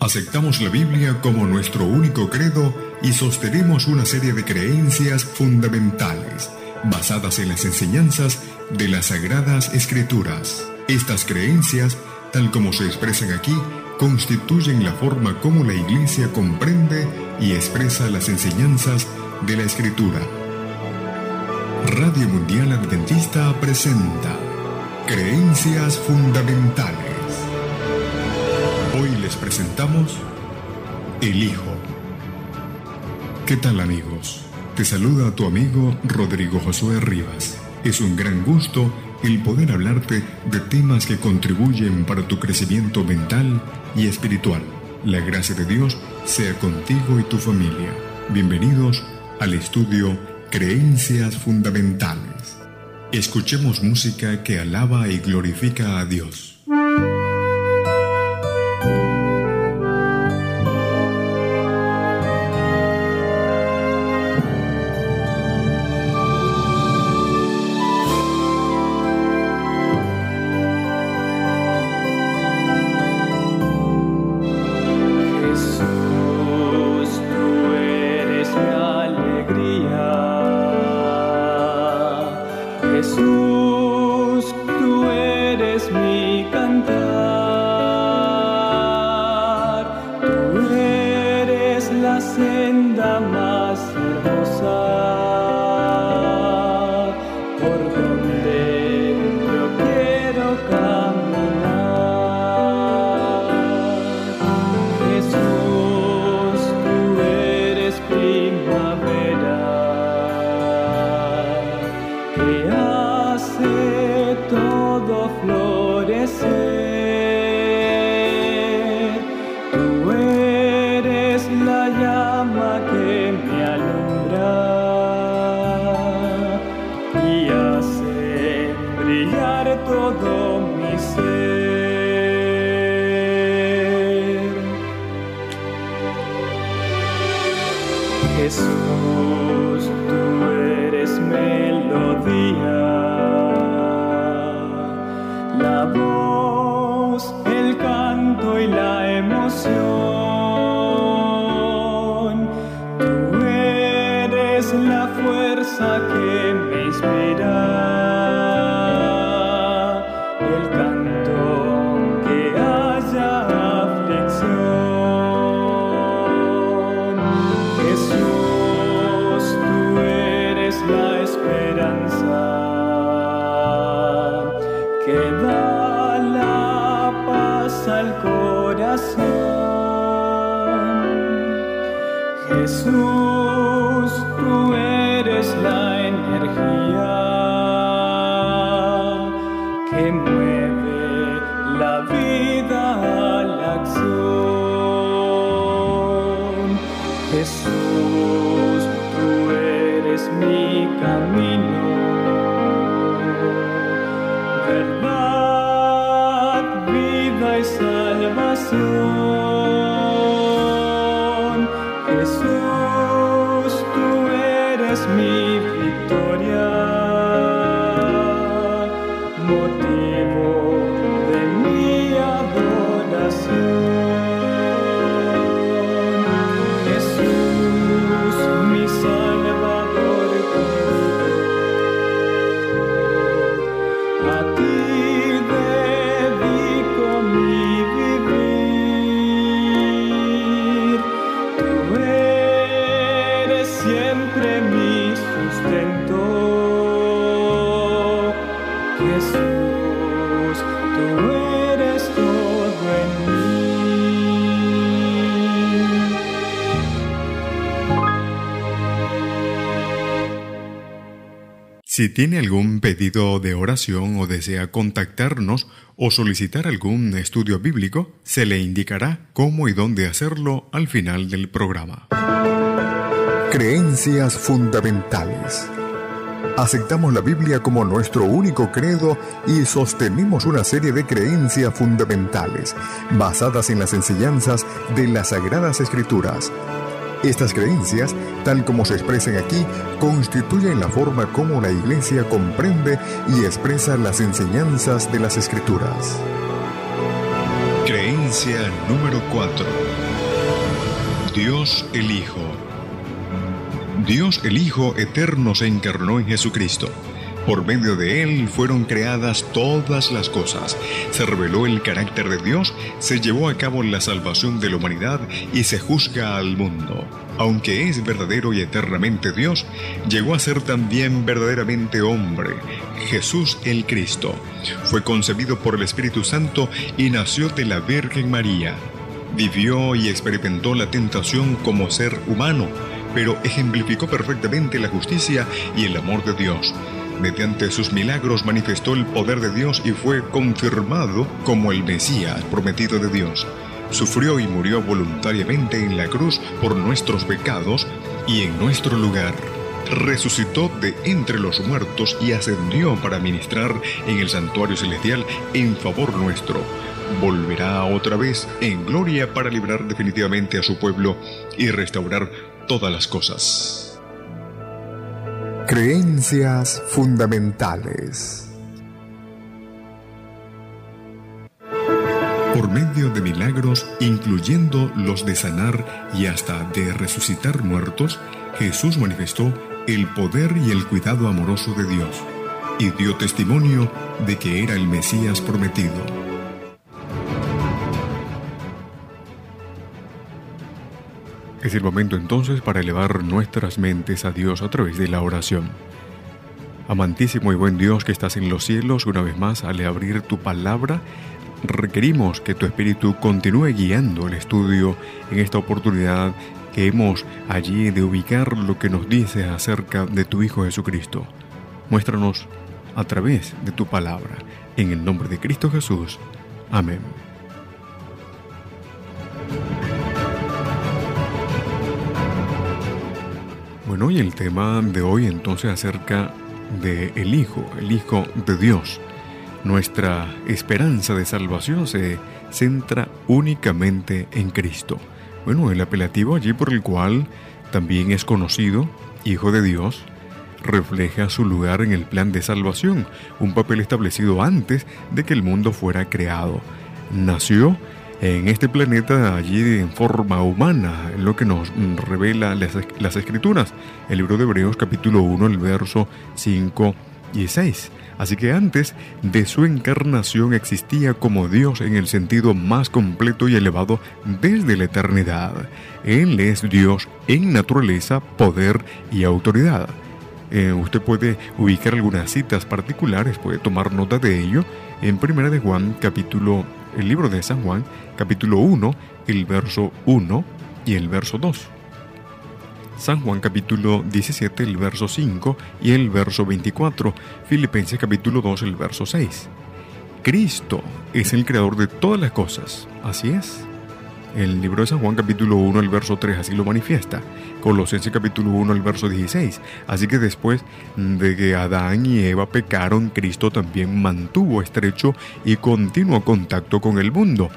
Aceptamos la Biblia como nuestro único credo y sostenemos una serie de creencias fundamentales basadas en las enseñanzas de las Sagradas Escrituras. Estas creencias, tal como se expresan aquí, constituyen la forma como la Iglesia comprende y expresa las enseñanzas de la Escritura. Radio Mundial Adventista presenta Creencias Fundamentales. Hoy les presentamos El Hijo. ¿Qué tal amigos? Te saluda tu amigo Rodrigo Josué Rivas. Es un gran gusto el poder hablarte de temas que contribuyen para tu crecimiento mental y espiritual. La gracia de Dios sea contigo y tu familia. Bienvenidos al estudio Creencias Fundamentales. Escuchemos música que alaba y glorifica a Dios. Jesus. llama que me alumbra. Jesús, tú eres la energía que mueve la vida a la acción. Jesús, tú eres mi camino. Verdad, vida y salvación. Si tiene algún pedido de oración o desea contactarnos o solicitar algún estudio bíblico, se le indicará cómo y dónde hacerlo al final del programa. Creencias fundamentales. Aceptamos la Biblia como nuestro único credo y sostenemos una serie de creencias fundamentales basadas en las enseñanzas de las Sagradas Escrituras estas creencias, tal como se expresan aquí, constituyen la forma como la Iglesia comprende y expresa las enseñanzas de las Escrituras. Creencia número 4. Dios el Hijo. Dios el Hijo eterno se encarnó en Jesucristo. Por medio de Él fueron creadas todas las cosas. Se reveló el carácter de Dios, se llevó a cabo la salvación de la humanidad y se juzga al mundo. Aunque es verdadero y eternamente Dios, llegó a ser también verdaderamente hombre, Jesús el Cristo. Fue concebido por el Espíritu Santo y nació de la Virgen María. Vivió y experimentó la tentación como ser humano, pero ejemplificó perfectamente la justicia y el amor de Dios. Mediante sus milagros manifestó el poder de Dios y fue confirmado como el Mesías prometido de Dios. Sufrió y murió voluntariamente en la cruz por nuestros pecados y en nuestro lugar. Resucitó de entre los muertos y ascendió para ministrar en el santuario celestial en favor nuestro. Volverá otra vez en gloria para librar definitivamente a su pueblo y restaurar todas las cosas. Creencias fundamentales. Por medio de milagros, incluyendo los de sanar y hasta de resucitar muertos, Jesús manifestó el poder y el cuidado amoroso de Dios y dio testimonio de que era el Mesías prometido. Es el momento entonces para elevar nuestras mentes a Dios a través de la oración. Amantísimo y buen Dios que estás en los cielos, una vez más al abrir tu palabra, requerimos que tu Espíritu continúe guiando el estudio en esta oportunidad que hemos allí de ubicar lo que nos dice acerca de tu Hijo Jesucristo. Muéstranos a través de tu palabra. En el nombre de Cristo Jesús. Amén. Bueno, y el tema de hoy entonces acerca de el Hijo, el Hijo de Dios. Nuestra esperanza de salvación se centra únicamente en Cristo. Bueno, el apelativo allí por el cual también es conocido, Hijo de Dios, refleja su lugar en el plan de salvación, un papel establecido antes de que el mundo fuera creado. Nació en este planeta allí en forma humana, lo que nos revela las, escrituras. El libro de Hebreos capítulo 1, el verso 5 y 6. Así que antes de su encarnación existía como Dios en el sentido más completo y elevado desde la eternidad. Él es Dios en naturaleza, poder y autoridad. Eh, usted puede ubicar algunas citas particulares, puede tomar nota de ello en 1 de Juan capítulo el libro de San Juan, capítulo 1, el verso 1 y el verso 2. San Juan capítulo 17, el verso 5 y el verso 24. Filipenses capítulo 2, el verso 6. Cristo es el creador de todas las cosas. Así es. El libro de San Juan capítulo 1, el verso 3 así lo manifiesta. Colosenses capítulo 1, el verso 16. Así que después de que Adán y Eva pecaron, Cristo también mantuvo estrecho y continuo contacto con el mundo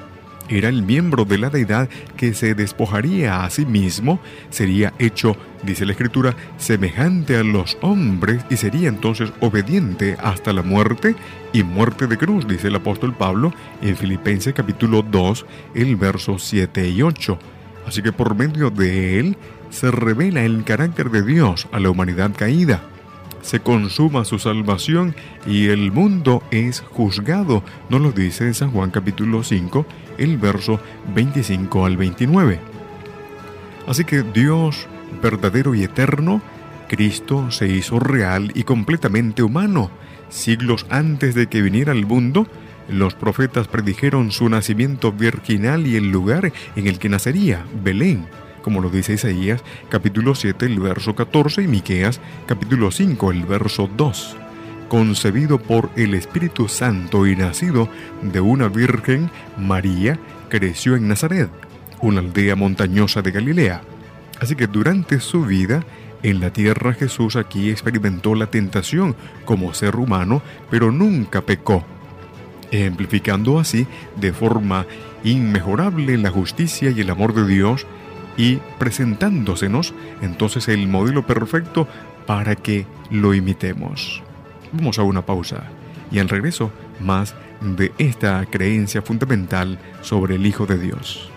era el miembro de la deidad que se despojaría a sí mismo, sería hecho, dice la escritura, semejante a los hombres y sería entonces obediente hasta la muerte y muerte de cruz, dice el apóstol Pablo en Filipenses capítulo 2, el verso 7 y 8. Así que por medio de él se revela el carácter de Dios a la humanidad caída se consuma su salvación y el mundo es juzgado. Nos lo dice San Juan capítulo 5, el verso 25 al 29. Así que Dios verdadero y eterno, Cristo se hizo real y completamente humano. Siglos antes de que viniera al mundo, los profetas predijeron su nacimiento virginal y el lugar en el que nacería, Belén como lo dice Isaías capítulo 7, el verso 14 y Miqueas capítulo 5, el verso 2. Concebido por el Espíritu Santo y nacido de una virgen, María creció en Nazaret, una aldea montañosa de Galilea. Así que durante su vida en la tierra Jesús aquí experimentó la tentación como ser humano, pero nunca pecó, ejemplificando así de forma inmejorable la justicia y el amor de Dios y presentándosenos entonces el modelo perfecto para que lo imitemos. Vamos a una pausa y al regreso más de esta creencia fundamental sobre el Hijo de Dios.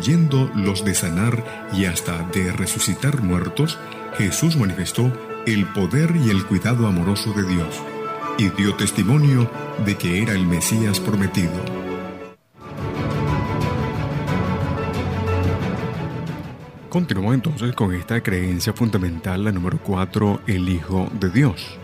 Incluyendo los de sanar y hasta de resucitar muertos, Jesús manifestó el poder y el cuidado amoroso de Dios y dio testimonio de que era el Mesías prometido. Continuamos entonces con esta creencia fundamental, la número 4, el Hijo de Dios.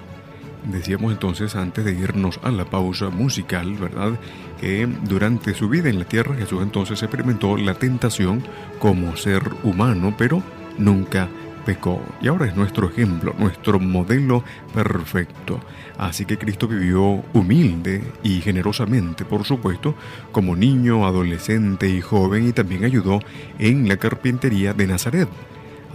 Decíamos entonces antes de irnos a la pausa musical, ¿verdad? Que durante su vida en la tierra Jesús entonces experimentó la tentación como ser humano, pero nunca pecó. Y ahora es nuestro ejemplo, nuestro modelo perfecto. Así que Cristo vivió humilde y generosamente, por supuesto, como niño, adolescente y joven y también ayudó en la carpintería de Nazaret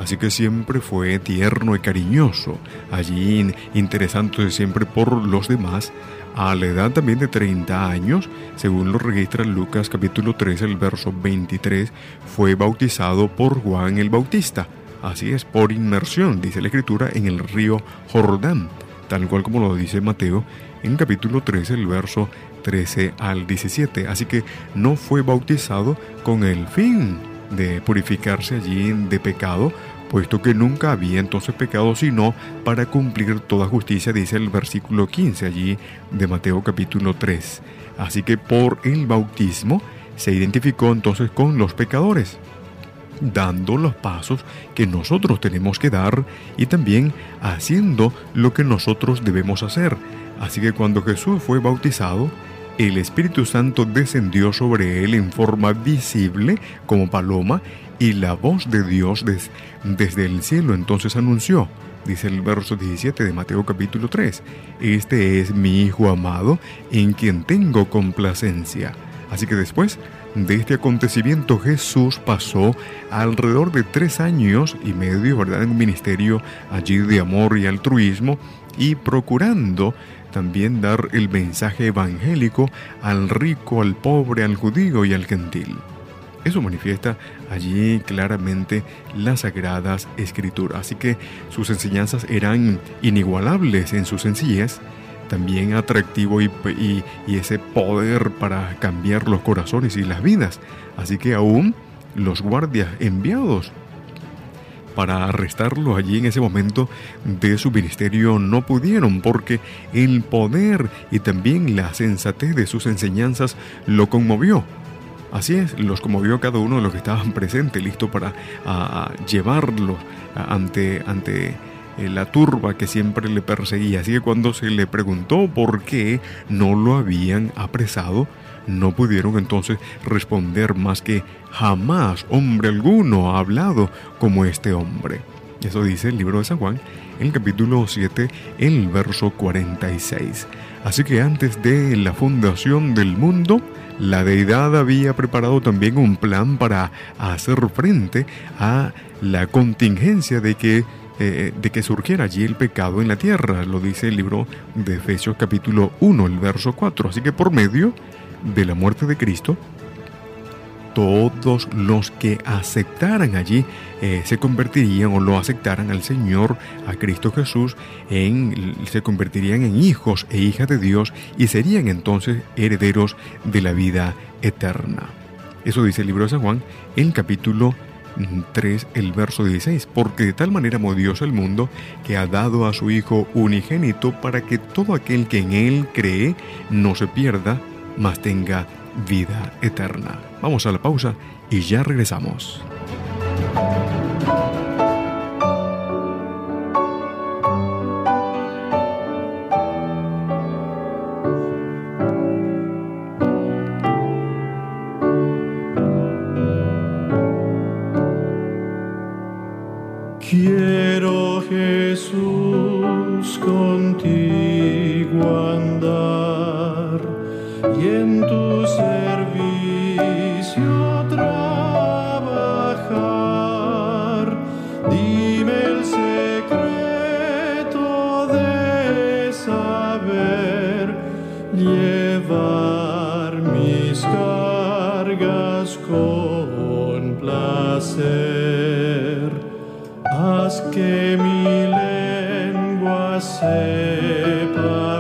Así que siempre fue tierno y cariñoso, allí interesándose siempre por los demás. A la edad también de 30 años, según lo registra Lucas capítulo 3, el verso 23, fue bautizado por Juan el Bautista. Así es, por inmersión, dice la escritura, en el río Jordán, tal cual como lo dice Mateo en capítulo 13, el verso 13 al 17. Así que no fue bautizado con el fin de purificarse allí de pecado, puesto que nunca había entonces pecado sino para cumplir toda justicia, dice el versículo 15 allí de Mateo capítulo 3. Así que por el bautismo se identificó entonces con los pecadores, dando los pasos que nosotros tenemos que dar y también haciendo lo que nosotros debemos hacer. Así que cuando Jesús fue bautizado, el Espíritu Santo descendió sobre él en forma visible como paloma y la voz de Dios desde el cielo entonces anunció, dice el verso 17 de Mateo capítulo 3, Este es mi Hijo amado en quien tengo complacencia. Así que después de este acontecimiento Jesús pasó alrededor de tres años y medio, ¿verdad?, en un ministerio allí de amor y altruismo y procurando también dar el mensaje evangélico al rico, al pobre, al judío y al gentil. Eso manifiesta allí claramente las sagradas escrituras. Así que sus enseñanzas eran inigualables en su sencillez, también atractivo y, y, ese poder para cambiar los corazones y las vidas. Así que aún los guardias enviados para arrestarlo allí en ese momento de su ministerio no pudieron porque el poder y también la sensatez de sus enseñanzas lo conmovió Así es, los conmovió cada uno de los que estaban presentes, listo para llevarlo ante, ante eh, la turba que siempre le perseguía. Así que cuando se le preguntó por qué no lo habían apresado, no pudieron entonces responder más que jamás hombre alguno ha hablado como este hombre. Eso dice el libro de San Juan el capítulo 7, el verso 46. Así que antes de la fundación del mundo, la deidad había preparado también un plan para hacer frente a la contingencia de que, eh, de que surgiera allí el pecado en la tierra. Lo dice el libro de Efesios capítulo 1, el verso 4. Así que por medio de la muerte de Cristo, todos los que aceptaran allí eh, se convertirían o lo aceptaran al Señor, a Cristo Jesús, en, se convertirían en hijos e hijas de Dios y serían entonces herederos de la vida eterna. Eso dice el libro de San Juan en capítulo 3, el verso 16, porque de tal manera amó Dios al mundo que ha dado a su Hijo unigénito para que todo aquel que en Él cree no se pierda, mas tenga vida eterna. Vamos a la pausa y ya regresamos. Haz que mi lengua sepa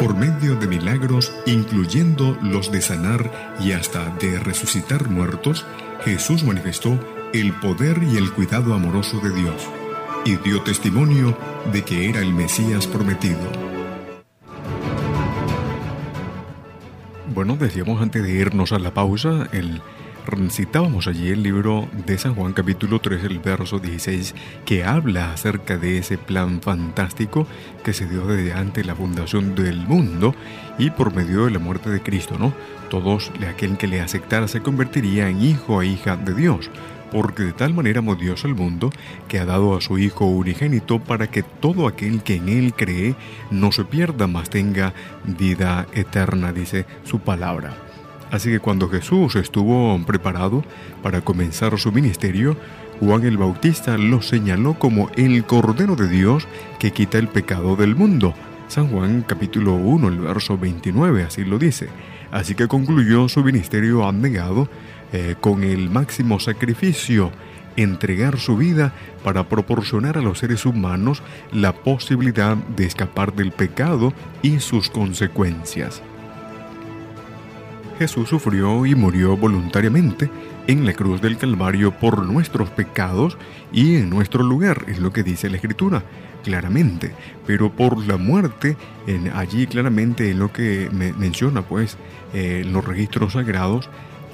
Por medio de milagros, incluyendo los de sanar y hasta de resucitar muertos, Jesús manifestó el poder y el cuidado amoroso de Dios y dio testimonio de que era el Mesías prometido. Bueno, decíamos antes de irnos a la pausa, el, citábamos allí el libro de San Juan capítulo 3, el verso 16, que habla acerca de ese plan fantástico que se dio desde antes la fundación del mundo y por medio de la muerte de Cristo, ¿no? Todos, aquel que le aceptara se convertiría en hijo e hija de Dios porque de tal manera amó Dios al mundo que ha dado a su Hijo unigénito para que todo aquel que en Él cree no se pierda, mas tenga vida eterna, dice su palabra. Así que cuando Jesús estuvo preparado para comenzar su ministerio, Juan el Bautista lo señaló como el Cordero de Dios que quita el pecado del mundo. San Juan capítulo 1, el verso 29, así lo dice. Así que concluyó su ministerio abnegado eh, con el máximo sacrificio, entregar su vida para proporcionar a los seres humanos la posibilidad de escapar del pecado y sus consecuencias. Jesús sufrió y murió voluntariamente en la cruz del Calvario por nuestros pecados y en nuestro lugar, es lo que dice la Escritura, claramente. Pero por la muerte, en, allí claramente es lo que me menciona, pues, eh, los registros sagrados,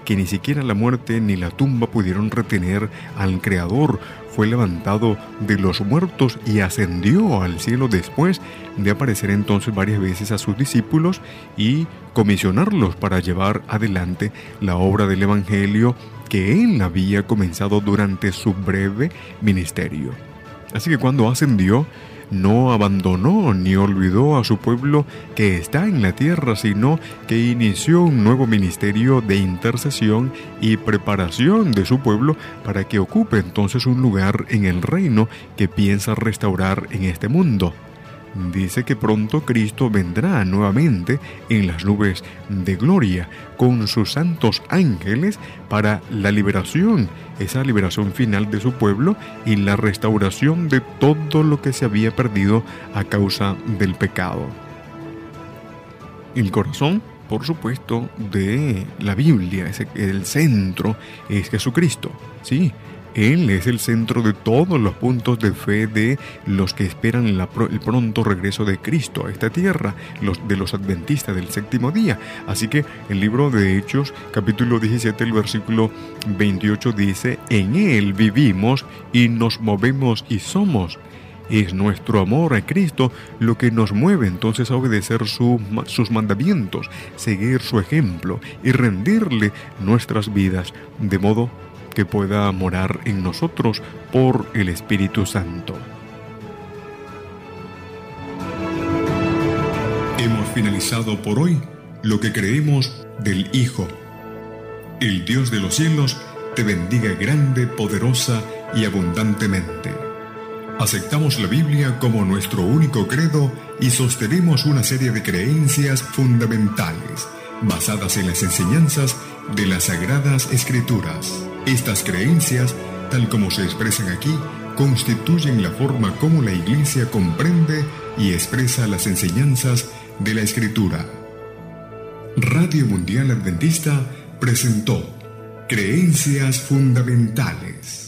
que ni siquiera la muerte ni la tumba pudieron retener al Creador. Fue levantado de los muertos y ascendió al cielo después de aparecer entonces varias veces a sus discípulos y comisionarlos para llevar adelante la obra del Evangelio que él había comenzado durante su breve ministerio. Así que cuando ascendió, no abandonó ni olvidó a su pueblo que está en la tierra, sino que inició un nuevo ministerio de intercesión y preparación de su pueblo para que ocupe entonces un lugar en el reino que piensa restaurar en este mundo dice que pronto Cristo vendrá nuevamente en las nubes de gloria con sus santos ángeles para la liberación, esa liberación final de su pueblo y la restauración de todo lo que se había perdido a causa del pecado. El corazón, por supuesto, de la Biblia, el centro es Jesucristo. Sí, él es el centro de todos los puntos de fe de los que esperan el pronto regreso de Cristo a esta tierra, los de los adventistas del séptimo día. Así que el libro de Hechos, capítulo 17, el versículo 28 dice, en Él vivimos y nos movemos y somos. Es nuestro amor a Cristo lo que nos mueve entonces a obedecer sus mandamientos, seguir su ejemplo y rendirle nuestras vidas, de modo que pueda morar en nosotros por el Espíritu Santo. Hemos finalizado por hoy lo que creemos del Hijo. El Dios de los cielos te bendiga grande, poderosa y abundantemente. Aceptamos la Biblia como nuestro único credo y sostenemos una serie de creencias fundamentales basadas en las enseñanzas de las Sagradas Escrituras. Estas creencias, tal como se expresan aquí, constituyen la forma como la Iglesia comprende y expresa las enseñanzas de la Escritura. Radio Mundial Adventista presentó Creencias Fundamentales.